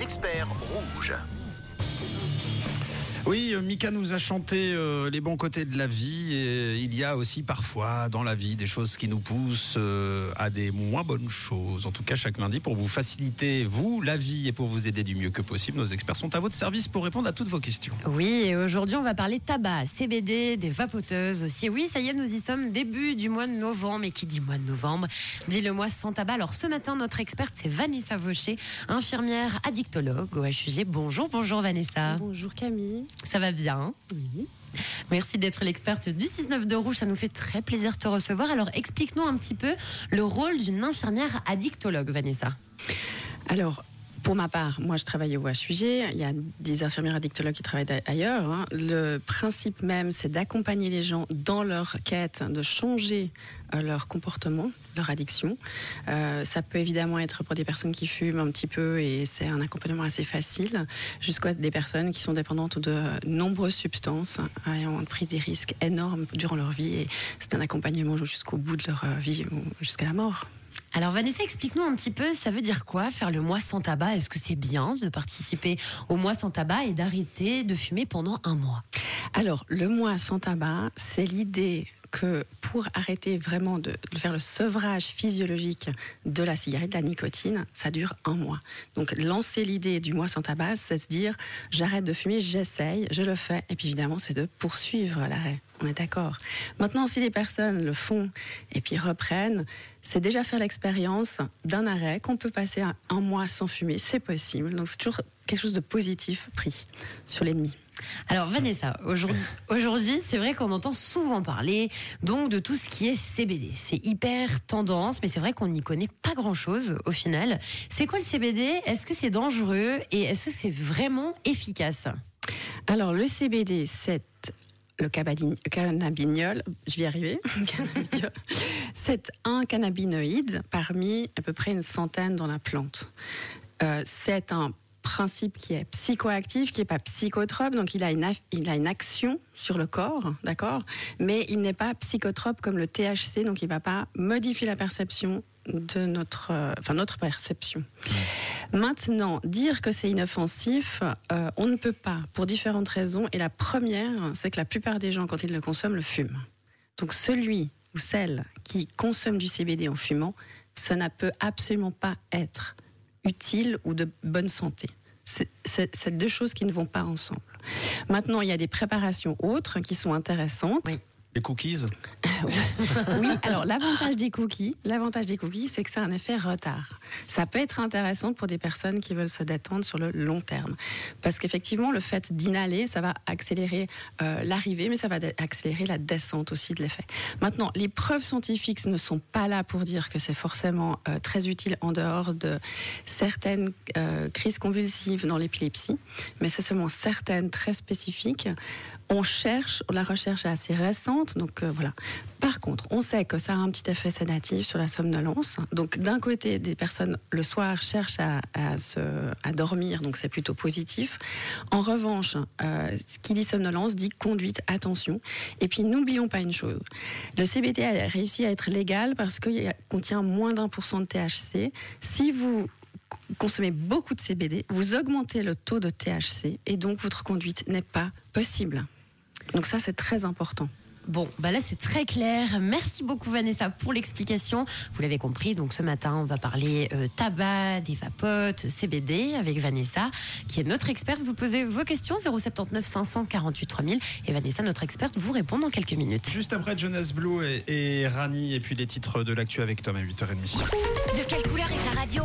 experts rouges. Oui, euh, Mika nous a chanté euh, les bons côtés de la vie. Et il y a aussi parfois dans la vie des choses qui nous poussent euh, à des moins bonnes choses. En tout cas, chaque lundi, pour vous faciliter, vous, la vie et pour vous aider du mieux que possible, nos experts sont à votre service pour répondre à toutes vos questions. Oui, et aujourd'hui, on va parler tabac, CBD, des vapoteuses aussi. Oui, ça y est, nous y sommes, début du mois de novembre. Et qui dit mois de novembre dit le mois sans tabac. Alors ce matin, notre experte, c'est Vanessa Vaucher, infirmière addictologue au HUG. Bonjour, bonjour Vanessa. Bonjour Camille. Ça va bien Merci d'être l'experte du 6-9 de Rouge. Ça nous fait très plaisir de te recevoir. Alors, explique-nous un petit peu le rôle d'une infirmière addictologue, Vanessa. Alors, pour ma part, moi je travaille au HUG, il y a des infirmières addictologues qui travaillent ailleurs. hein. Le principe même, c'est d'accompagner les gens dans leur quête, de changer euh, leur comportement, leur addiction. Euh, ça peut évidemment être pour des personnes qui fument un petit peu et c'est un accompagnement assez facile, jusqu'à des personnes qui sont dépendantes de nombreuses substances ayant pris des risques énormes durant leur vie et c'est un accompagnement jusqu'au bout de leur euh, vie ou jusqu'à la mort. Alors, Vanessa, explique-nous un petit peu, ça veut dire quoi faire le mois sans tabac? Est-ce que c'est bien de participer au mois sans tabac et d'arrêter de fumer pendant un mois? Alors, le mois sans tabac, c'est l'idée que pour arrêter vraiment de, faire le sevrage physiologique de la cigarette, de la nicotine, ça dure un mois. Donc, lancer l'idée du mois sans tabac, c'est se dire j'arrête de fumer, j'essaye, je le fais. Et puis, évidemment, c'est de poursuivre l'arrêt. On est d'accord. Maintenant, si les personnes le font et puis reprennent, c'est déjà faire l'expérience d'un arrêt qu'on peut passer un mois sans fumer. C'est possible. Donc, c'est toujours quelque chose de positif pris sur l'ennemi. Alors Vanessa, aujourd'hui, c'est vrai qu'on entend souvent parler donc de tout ce qui est CBD. C'est hyper tendance, mais c'est vrai qu'on n'y connaît pas grand-chose au final. C'est quoi le CBD Est-ce que c'est dangereux? Et est-ce que c'est vraiment efficace? Alors, le CBD, c'est le cannabidiol, je vais y arriver, c'est un cannabinoïde parmi à peu près une centaine dans la plante. Euh, c'est un principe qui est psychoactif, qui n'est pas psychotrope, donc il a, une, il a une action sur le corps, d'accord Mais il n'est pas psychotrope comme le THC, donc il ne va pas modifier la perception de notre, euh, enfin notre perception. Maintenant, dire que c'est inoffensif, euh, on ne peut pas, pour différentes raisons. Et la première, c'est que la plupart des gens, quand ils le consomment, le fument. Donc celui ou celle qui consomme du CBD en fumant, ça ne peut absolument pas être utile ou de bonne santé. C'est- deux choses qui ne vont pas ensemble. Maintenant, il y a des préparations autres qui sont intéressantes. Les cookies Oui, alors l'avantage des cookies, l'avantage des cookies, c'est que ça a un effet retard. Ça peut être intéressant pour des personnes qui veulent se détendre sur le long terme, parce qu'effectivement, le fait d'inhaler, ça va accélérer euh, l'arrivée, mais ça va accélérer la descente aussi de l'effet. Maintenant, les preuves scientifiques ne sont pas là pour dire que c'est forcément euh, très utile en dehors de certaines euh, crises convulsives dans l'épilepsie, mais c'est seulement certaines très spécifiques. On cherche, la recherche est assez récente, donc euh, voilà. Par contre, on sait que ça a un petit effet sédatif sur la somnolence. Donc d'un côté, des personnes le soir cherchent à, se, à dormir, donc c'est plutôt positif. En revanche, euh, ce qui dit somnolence dit conduite, attention. Et puis n'oublions pas une chose, le CBD a réussi à être légal parce qu'il contient moins d'un pour cent de THC. Si vous consommez beaucoup de CBD, vous augmentez le taux de THC et donc votre conduite n'est pas possible. Donc ça, c'est très important. Bon, bah là c'est très clair. Merci beaucoup Vanessa pour l'explication. Vous l'avez compris, donc ce matin on va parler euh, tabac, des vapotes, CBD avec Vanessa, qui est notre experte. Vous posez vos questions 079 548 3000 et Vanessa, notre experte, vous répond dans quelques minutes. Juste après Jonas Blue et, et Rani, et puis les titres de l'actu avec Tom à 8h30. De quelle couleur est ta radio